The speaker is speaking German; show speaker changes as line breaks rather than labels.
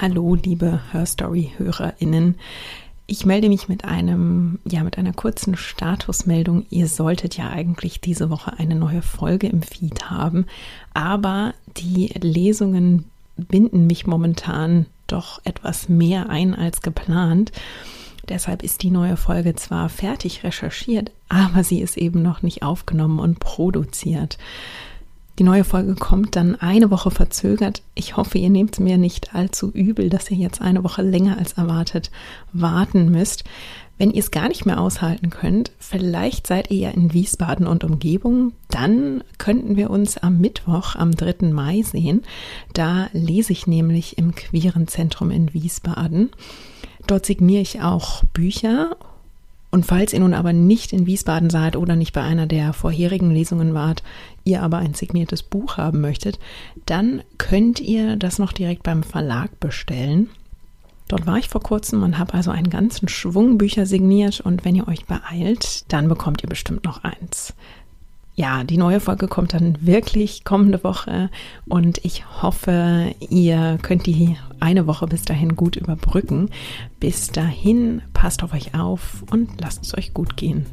Hallo, liebe Hörstory-HörerInnen. Ich melde mich mit einem, ja, mit einer kurzen Statusmeldung. Ihr solltet ja eigentlich diese Woche eine neue Folge im Feed haben, aber die Lesungen binden mich momentan doch etwas mehr ein als geplant. Deshalb ist die neue Folge zwar fertig recherchiert, aber sie ist eben noch nicht aufgenommen und produziert. Die neue Folge kommt dann eine Woche verzögert. Ich hoffe, ihr nehmt es mir nicht allzu übel, dass ihr jetzt eine Woche länger als erwartet warten müsst. Wenn ihr es gar nicht mehr aushalten könnt, vielleicht seid ihr ja in Wiesbaden und Umgebung, dann könnten wir uns am Mittwoch, am 3. Mai sehen. Da lese ich nämlich im Queeren Zentrum in Wiesbaden. Dort signiere ich auch Bücher und falls ihr nun aber nicht in Wiesbaden seid oder nicht bei einer der vorherigen Lesungen wart, ihr aber ein signiertes Buch haben möchtet, dann könnt ihr das noch direkt beim Verlag bestellen. Dort war ich vor kurzem und habe also einen ganzen Schwung Bücher signiert und wenn ihr euch beeilt, dann bekommt ihr bestimmt noch eins ja, die neue Folge kommt dann wirklich kommende Woche und ich hoffe, ihr könnt die eine Woche bis dahin gut überbrücken. Bis dahin, passt auf euch auf und lasst es euch gut gehen.